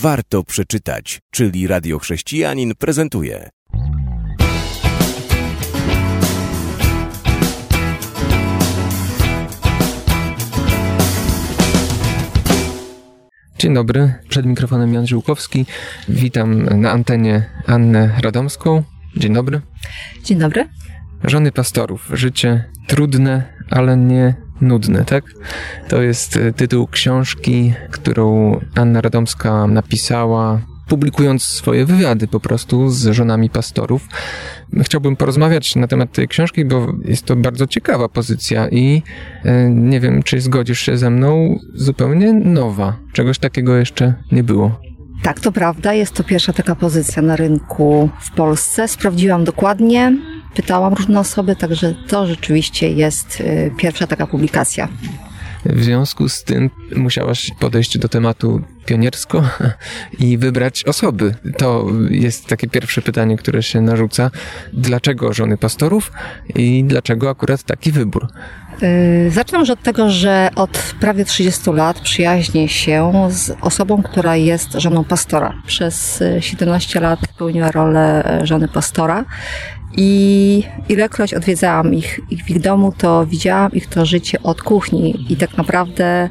warto przeczytać, czyli Radio Chrześcijanin prezentuje. Dzień dobry, przed mikrofonem Jan Żyłkowski. Witam na antenie Annę Radomską. Dzień dobry. Dzień dobry. Żony pastorów. Życie trudne, ale nie nudne, tak? To jest e, tytuł książki, którą Anna Radomska napisała publikując swoje wywiady po prostu z żonami pastorów. Chciałbym porozmawiać na temat tej książki, bo jest to bardzo ciekawa pozycja i e, nie wiem, czy zgodzisz się ze mną, zupełnie nowa. Czegoś takiego jeszcze nie było. Tak, to prawda. Jest to pierwsza taka pozycja na rynku w Polsce. Sprawdziłam dokładnie, pytałam różne osoby, także to rzeczywiście jest e, pierwsza taka publikacja. W związku z tym musiałaś podejść do tematu pioniersko i wybrać osoby. To jest takie pierwsze pytanie, które się narzuca. Dlaczego żony pastorów i dlaczego akurat taki wybór? Yy, zacznę już od tego, że od prawie 30 lat przyjaźnię się z osobą, która jest żoną pastora. Przez 17 lat pełniła rolę żony pastora i ilekroć odwiedzałam ich, ich w ich domu, to widziałam ich to życie od kuchni i tak naprawdę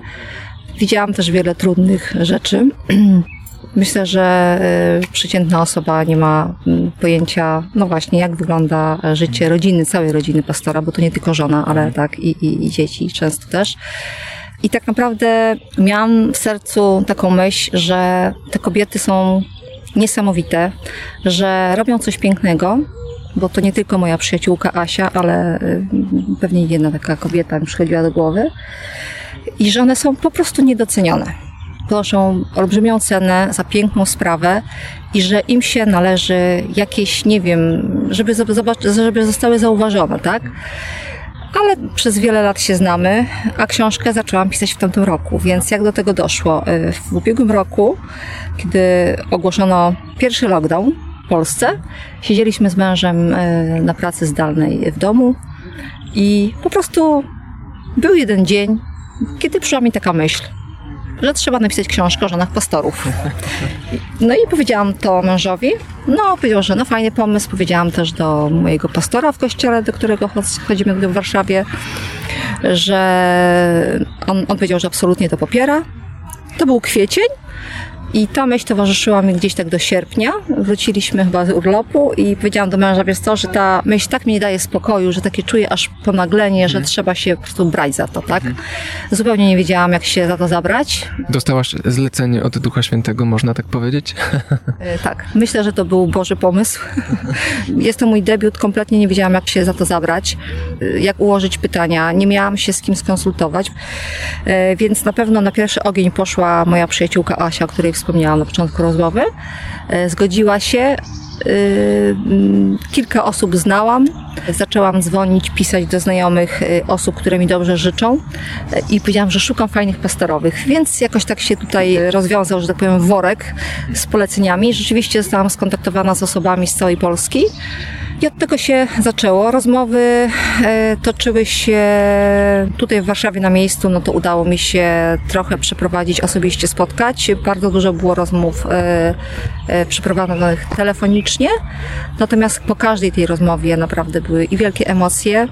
widziałam też wiele trudnych rzeczy. Myślę, że y, przeciętna osoba nie ma mm, pojęcia, no właśnie, jak wygląda życie rodziny, całej rodziny pastora, bo to nie tylko żona, ale tak i, i, i dzieci często też. I tak naprawdę miałam w sercu taką myśl, że te kobiety są niesamowite, że robią coś pięknego, bo to nie tylko moja przyjaciółka Asia, ale y, pewnie jedna taka kobieta mi przychodziła do głowy. I że one są po prostu niedocenione. Proszą olbrzymią cenę za piękną sprawę i że im się należy jakieś, nie wiem, żeby, żeby zostały zauważone, tak? ale przez wiele lat się znamy, a książkę zaczęłam pisać w tamtym roku, więc jak do tego doszło? Y, w ubiegłym roku, kiedy ogłoszono pierwszy lockdown, Polsce. Siedzieliśmy z mężem e, na pracy zdalnej w domu i po prostu był jeden dzień, kiedy przyszła mi taka myśl, że trzeba napisać książkę o żonach pastorów. No i powiedziałam to mężowi. No, powiedział, że no fajny pomysł. Powiedziałam też do mojego pastora w kościele, do którego chodzimy w Warszawie, że on, on powiedział, że absolutnie to popiera. To był kwiecień. I ta myśl towarzyszyła mi gdzieś tak do sierpnia. Wróciliśmy chyba z urlopu i powiedziałam do męża, wiesz co, że ta myśl tak mi nie daje spokoju, że takie czuję aż ponaglenie, że mhm. trzeba się po prostu brać za to, tak? Mhm. Zupełnie nie wiedziałam, jak się za to zabrać. Dostałaś zlecenie od Ducha Świętego, można tak powiedzieć? E, tak, myślę, że to był Boży pomysł. Jest to mój debiut, kompletnie nie wiedziałam, jak się za to zabrać, e, jak ułożyć pytania, nie miałam się z kim skonsultować, e, więc na pewno na pierwszy ogień poszła moja przyjaciółka Asia, o której wspomniałam na początku rozmowy. E, zgodziła się. E, kilka osób znałam. Zaczęłam dzwonić, pisać do znajomych e, osób, które mi dobrze życzą i powiedziałam, że szukam fajnych pastorowych, więc jakoś tak się tutaj rozwiązał, że tak powiem, worek z poleceniami. Rzeczywiście zostałam skontaktowana z osobami z całej Polski. I od tego się zaczęło. Rozmowy toczyły się tutaj w Warszawie na miejscu, no to udało mi się trochę przeprowadzić, osobiście spotkać. Bardzo dużo było rozmów przeprowadzonych telefonicznie. Natomiast po każdej tej rozmowie naprawdę były i wielkie emocje,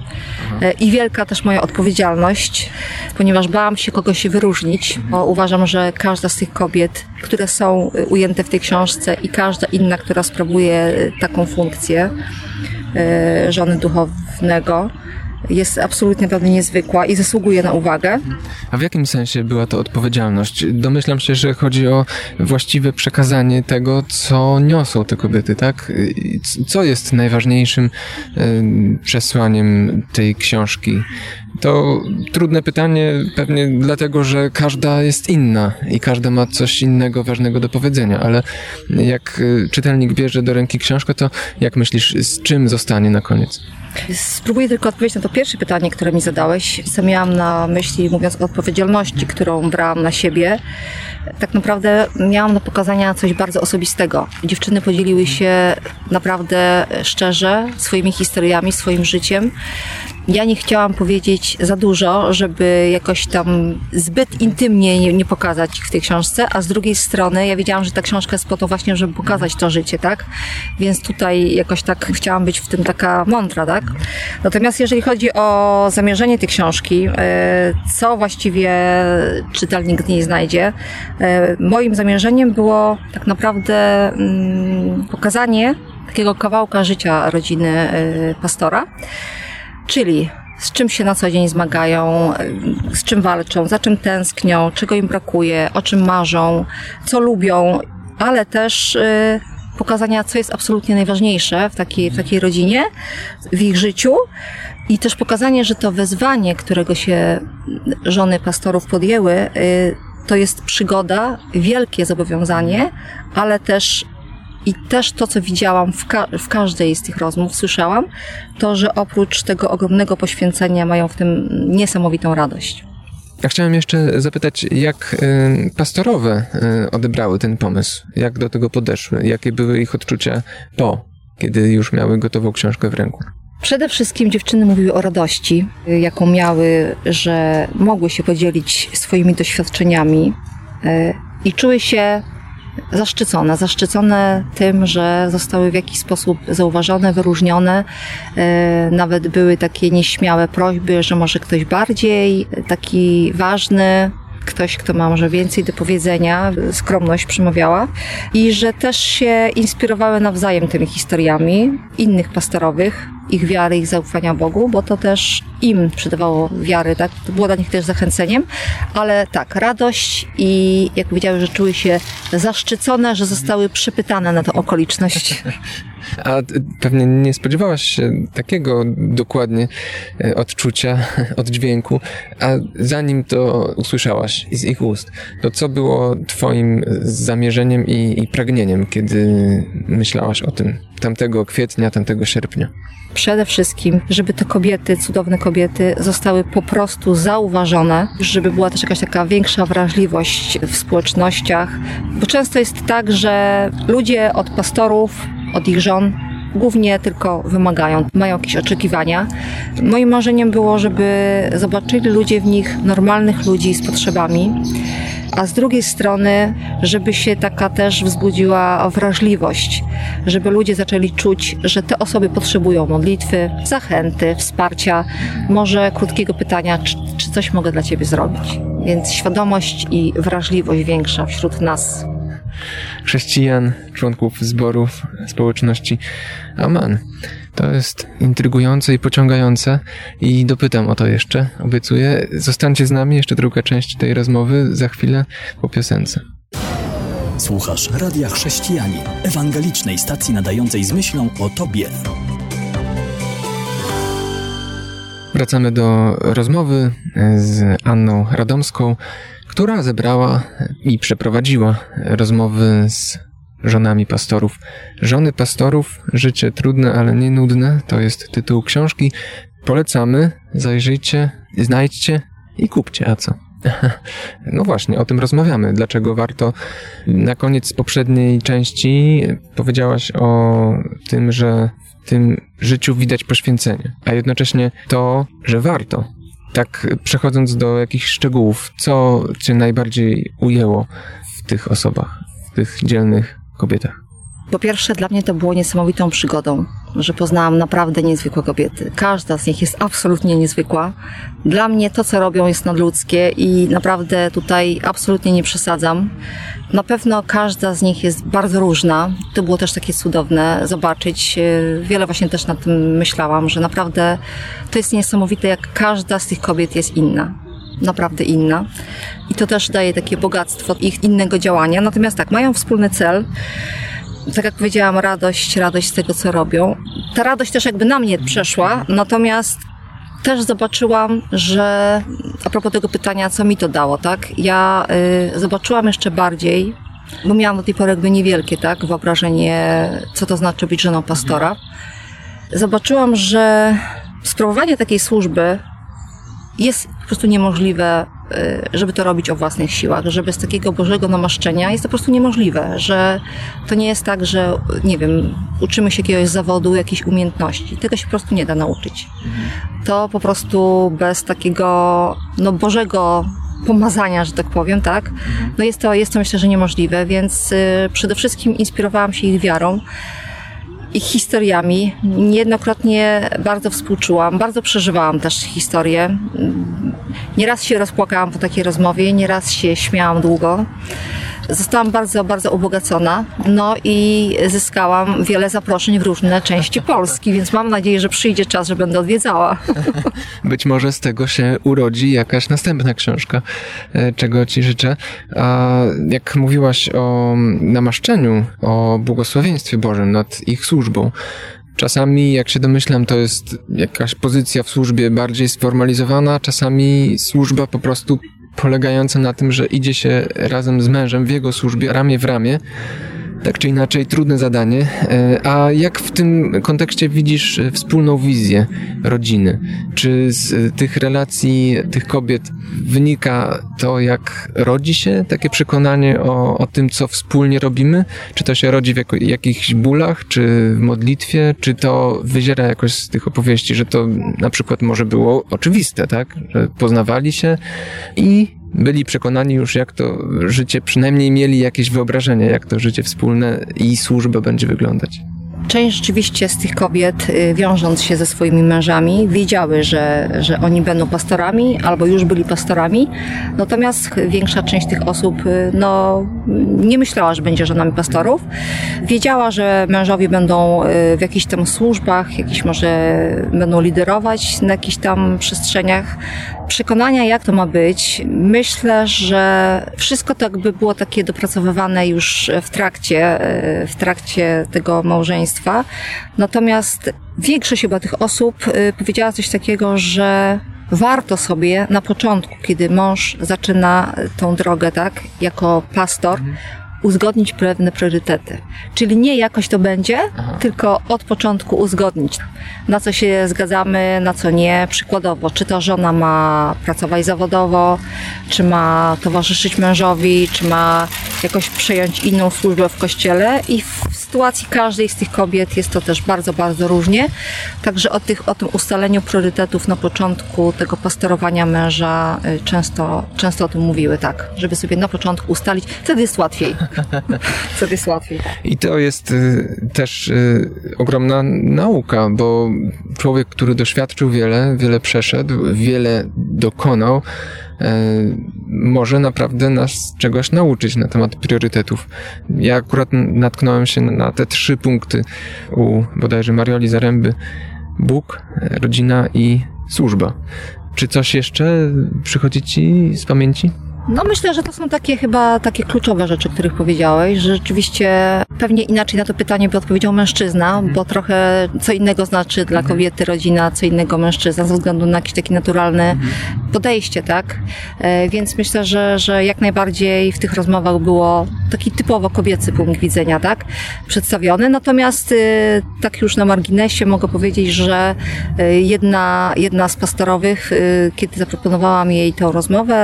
i wielka też moja odpowiedzialność, ponieważ bałam się kogoś wyróżnić, bo uważam, że każda z tych kobiet, które są ujęte w tej książce i każda inna, która sprawuje taką funkcję, E, żony duchownego jest absolutnie pewnie niezwykła i zasługuje na uwagę. A w jakim sensie była to odpowiedzialność? Domyślam się, że chodzi o właściwe przekazanie tego, co niosą te kobiety, tak? Co jest najważniejszym przesłaniem tej książki? To trudne pytanie pewnie dlatego, że każda jest inna i każda ma coś innego ważnego do powiedzenia, ale jak y, czytelnik bierze do ręki książkę, to jak myślisz, z czym zostanie na koniec? Spróbuję tylko odpowiedzieć na to pierwsze pytanie, które mi zadałeś. Co miałam na myśli, mówiąc o odpowiedzialności, którą brałam na siebie. Tak naprawdę miałam do pokazania coś bardzo osobistego. Dziewczyny podzieliły się naprawdę szczerze swoimi historiami, swoim życiem. Ja nie chciałam powiedzieć za dużo, żeby jakoś tam zbyt intymnie nie, nie pokazać w tej książce, a z drugiej strony ja wiedziałam, że ta książka jest po to właśnie, żeby pokazać to życie, tak? Więc tutaj jakoś tak chciałam być w tym taka mądra, tak? Natomiast jeżeli chodzi o zamierzenie tej książki, e, co właściwie czytelnik nie znajdzie, e, moim zamierzeniem było tak naprawdę mm, pokazanie takiego kawałka życia rodziny y, pastora, czyli z czym się na co dzień zmagają, y, z czym walczą, za czym tęsknią, czego im brakuje, o czym marzą, co lubią, ale też y, pokazania, co jest absolutnie najważniejsze w takiej, w takiej rodzinie, w ich życiu. I też pokazanie, że to wezwanie, którego się żony pastorów podjęły, to jest przygoda, wielkie zobowiązanie, ale też i też to, co widziałam w, ka w każdej z tych rozmów, słyszałam, to, że oprócz tego ogromnego poświęcenia mają w tym niesamowitą radość. Ja chciałem jeszcze zapytać, jak y, pastorowe y, odebrały ten pomysł? Jak do tego podeszły? Jakie były ich odczucia po, kiedy już miały gotową książkę w ręku? Przede wszystkim dziewczyny mówiły o radości, y, jaką miały, że mogły się podzielić swoimi doświadczeniami i czuły się zaszczycone. Zaszczycone tym, że zostały w jakiś sposób zauważone, wyróżnione. E, nawet były takie nieśmiałe prośby, że może ktoś bardziej taki ważny, ktoś, kto ma może więcej do powiedzenia, skromność przemawiała i że też się inspirowały nawzajem tymi historiami innych pastorowych, ich wiary, ich zaufania Bogu, bo to też im przydawało wiary, tak? To było dla nich też zachęceniem, ale tak, radość i jak powiedziały, że czuły się zaszczycone, że zostały przypytane na tę okoliczność. A pewnie nie spodziewałaś się takiego dokładnie e, odczucia, oddźwięku, a zanim to usłyszałaś z ich ust, to co było twoim zamierzeniem i, i pragnieniem, kiedy myślałaś o tym tamtego kwietnia, tamtego sierpnia? Przede wszystkim, żeby te kobiety, cudowne kobiety, zostały po prostu zauważone, żeby była też jakaś taka większa wrażliwość w społecznościach, bo często jest tak, że ludzie od pastorów, od ich żon głównie tylko wymagają, mają jakieś oczekiwania. Moim marzeniem było, żeby zobaczyli ludzie w nich normalnych ludzi z potrzebami, a z drugiej strony, żeby się taka też wzbudziła wrażliwość, żeby ludzie zaczęli czuć, że te osoby potrzebują modlitwy, zachęty, wsparcia, może krótkiego pytania, czy, czy coś mogę dla Ciebie zrobić. Więc świadomość i wrażliwość większa wśród nas chrześcijan, członków zborów, społeczności. Amen. To jest intrygujące i pociągające i dopytam o to jeszcze, obiecuję. Zostańcie z nami, jeszcze druga część tej rozmowy za chwilę po piosence. Słuchasz Radia Chrześcijani, ewangelicznej stacji nadającej z myślą o Tobie. Wracamy do rozmowy z Anną Radomską, która zebrała i przeprowadziła rozmowy z żonami pastorów. Żony pastorów, życie trudne, ale nie nudne, to jest tytuł książki. Polecamy, zajrzyjcie, znajdźcie i kupcie, a co? No właśnie, o tym rozmawiamy. Dlaczego warto? Na koniec poprzedniej części powiedziałaś o tym, że w tym życiu widać poświęcenie, a jednocześnie to, że warto. Tak przechodząc do jakichś szczegółów, co cię najbardziej ujęło w tych osobach, w tych dzielnych kobietach? Po pierwsze, dla mnie to było niesamowitą przygodą, że poznałam naprawdę niezwykłe kobiety. Każda z nich jest absolutnie niezwykła. Dla mnie to, co robią, jest nadludzkie i naprawdę tutaj absolutnie nie przesadzam. Na pewno każda z nich jest bardzo różna. To było też takie cudowne zobaczyć. Wiele właśnie też nad tym myślałam, że naprawdę to jest niesamowite, jak każda z tych kobiet jest inna naprawdę inna. I to też daje takie bogactwo ich innego działania. Natomiast tak, mają wspólny cel. Tak jak powiedziałam, radość, radość z tego, co robią. Ta radość też jakby na mnie przeszła, natomiast też zobaczyłam, że a propos tego pytania, co mi to dało, tak? Ja y, zobaczyłam jeszcze bardziej, bo miałam do tej pory jakby niewielkie, tak? Wyobrażenie, co to znaczy być żoną pastora. Zobaczyłam, że sprawowanie takiej służby jest po prostu niemożliwe, y, żeby to robić o własnych siłach, że bez takiego Bożego namaszczenia jest to po prostu niemożliwe, że to nie jest tak, że nie wiem, uczymy się jakiegoś zawodu, jakiejś umiejętności. Tego się po prostu nie da nauczyć. To po prostu bez takiego no, Bożego pomazania, że tak powiem, tak? No jest to, jest to myślę, że niemożliwe, więc y, przede wszystkim inspirowałam się ich wiarą ich historiami. Niejednokrotnie bardzo współczułam, bardzo przeżywałam też historię. Nieraz się rozpłakałam po takiej rozmowie, nieraz się śmiałam długo. Zostałam bardzo, bardzo ubogacona, no i zyskałam wiele zaproszeń w różne części Polski, więc mam nadzieję, że przyjdzie czas, że będę odwiedzała. Być może z tego się urodzi jakaś następna książka, e, czego Ci życzę. A jak mówiłaś o namaszczeniu, o błogosławieństwie Bożym nad ich służbą, Czasami, jak się domyślam, to jest jakaś pozycja w służbie bardziej sformalizowana, czasami służba po prostu polegająca na tym, że idzie się razem z mężem w jego służbie ramię w ramię. Tak czy inaczej, trudne zadanie. E, a jak w tym kontekście widzisz e, wspólną wizję rodziny? Czy z e, tych relacji tych kobiet wynika to, jak rodzi się takie przekonanie o, o tym, co wspólnie robimy? Czy to się rodzi w jakichś bólach, czy w modlitwie, czy to wyziera jakoś z tych opowieści, że to na przykład może było oczywiste, tak? Że poznawali się i byli przekonani już, jak to życie, przynajmniej mieli jakieś wyobrażenie, jak to życie wspólne i służba będzie wyglądać. Część rzeczywiście z tych kobiet, y, wiążąc się ze swoimi mężami, wiedziały, że, że oni będą pastorami albo już byli pastorami. Natomiast większa część tych osób y, no, nie myślała, że będzie żonami pastorów. Wiedziała, że mężowie będą y, w jakichś tam służbach, jakiś może będą liderować na jakichś tam przestrzeniach. Przekonania, jak to ma być, myślę, że wszystko to jakby było takie dopracowywane już w trakcie, w trakcie tego małżeństwa Natomiast większość chyba tych osób y, powiedziała coś takiego, że warto sobie na początku, kiedy mąż zaczyna tą drogę, tak, jako pastor, uzgodnić pewne priorytety. Czyli nie jakoś to będzie, Aha. tylko od początku uzgodnić, na co się zgadzamy, na co nie. Przykładowo, czy to żona ma pracować zawodowo, czy ma towarzyszyć mężowi, czy ma jakoś przejąć inną służbę w kościele i w sytuacji każdej z tych kobiet jest to też bardzo, bardzo różnie. Także o, tych, o tym ustaleniu priorytetów na początku tego pastorowania męża y, często, często o tym mówiły, tak, żeby sobie na początku ustalić, wtedy jest łatwiej. Wtedy jest łatwiej. I to jest y, też y, ogromna nauka, bo człowiek, który doświadczył wiele, wiele przeszedł, wiele dokonał, E, może naprawdę nas czegoś nauczyć na temat priorytetów. Ja akurat natknąłem się na te trzy punkty u bodajże Marioli Zaręby. Bóg, rodzina i służba. Czy coś jeszcze przychodzi ci z pamięci? No myślę, że to są takie chyba takie kluczowe rzeczy, których powiedziałeś, że rzeczywiście pewnie inaczej na to pytanie by odpowiedział mężczyzna, mhm. bo trochę co innego znaczy dla mhm. kobiety rodzina, co innego mężczyzna, ze względu na jakieś takie naturalne mhm. Podejście, tak? E, więc myślę, że, że jak najbardziej w tych rozmowach było taki typowo kobiecy punkt widzenia, tak? Przedstawiony. Natomiast y, tak już na marginesie mogę powiedzieć, że y, jedna, jedna z pastorowych, y, kiedy zaproponowałam jej tą rozmowę,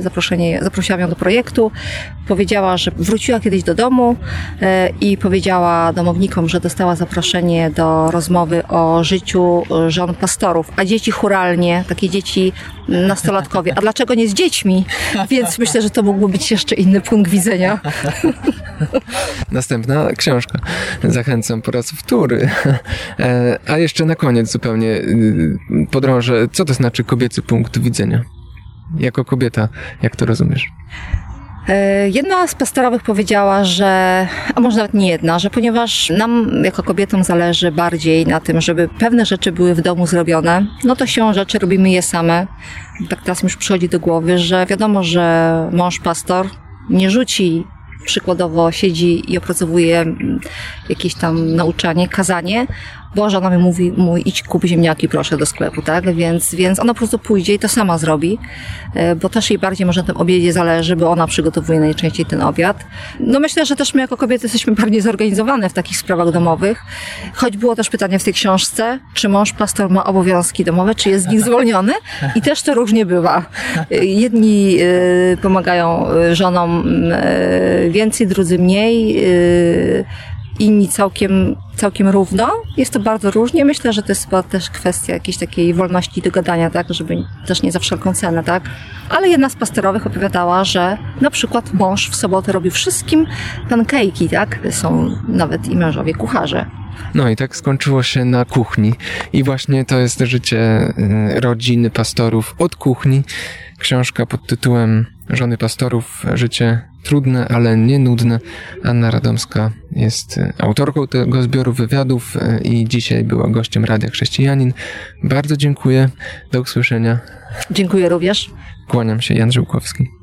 zaproszenie zaprosiłam ją do projektu. Powiedziała, że wróciła kiedyś do domu e, i powiedziała domownikom, że dostała zaproszenie do rozmowy o życiu żon pastorów, a dzieci churalnie, takie dzieci nastolatkowie. A dlaczego nie z dziećmi? Więc myślę, że to mógłby być jeszcze inny punkt widzenia. Następna książka. Zachęcam po raz wtóry. E, a jeszcze na koniec zupełnie y, podrążę, co to znaczy kobiecy punkt widzenia? jako kobieta, jak to rozumiesz? E, jedna z pastorowych powiedziała, że, a może nawet nie jedna, że ponieważ nam jako kobietom zależy bardziej na tym, żeby pewne rzeczy były w domu zrobione, no to się rzeczy robimy je same. Tak teraz mi już przychodzi do głowy, że wiadomo, że mąż pastor nie rzuci przykładowo siedzi i opracowuje jakieś tam nauczanie, kazanie, bo żona mi mówi, mój idź kup ziemniaki proszę do sklepu, tak? Więc, więc ona po prostu pójdzie i to sama zrobi, e, bo też jej bardziej może na tym obiedzie zależy, bo ona przygotowuje najczęściej ten obiad. No myślę, że też my jako kobiety jesteśmy bardziej zorganizowane w takich sprawach domowych, choć było też pytanie w tej książce, czy mąż pastor ma obowiązki domowe, czy jest z nich zwolniony i też to różnie bywa. Jedni e, pomagają e, żonom więcej, drudzy mniej inni całkiem, całkiem równo. Jest to bardzo różnie. Myślę, że to jest chyba też kwestia jakiejś takiej wolności do gadania, tak, żeby też nie za wszelką cenę, tak. Ale jedna z pasterowych opowiadała, że na przykład mąż w sobotę robi wszystkim pankejki, tak. Są nawet i mężowie kucharze. No i tak skończyło się na kuchni. I właśnie to jest życie y, rodziny pastorów od kuchni. Książka pod tytułem Żony pastorów, życie trudne, ale nie nudne. Anna Radomska jest y, autorką tego zbioru wywiadów y, i dzisiaj była gościem Radia Chrześcijanin. Bardzo dziękuję. Do usłyszenia. Dziękuję również. Kłaniam się, Jan Żyłkowski.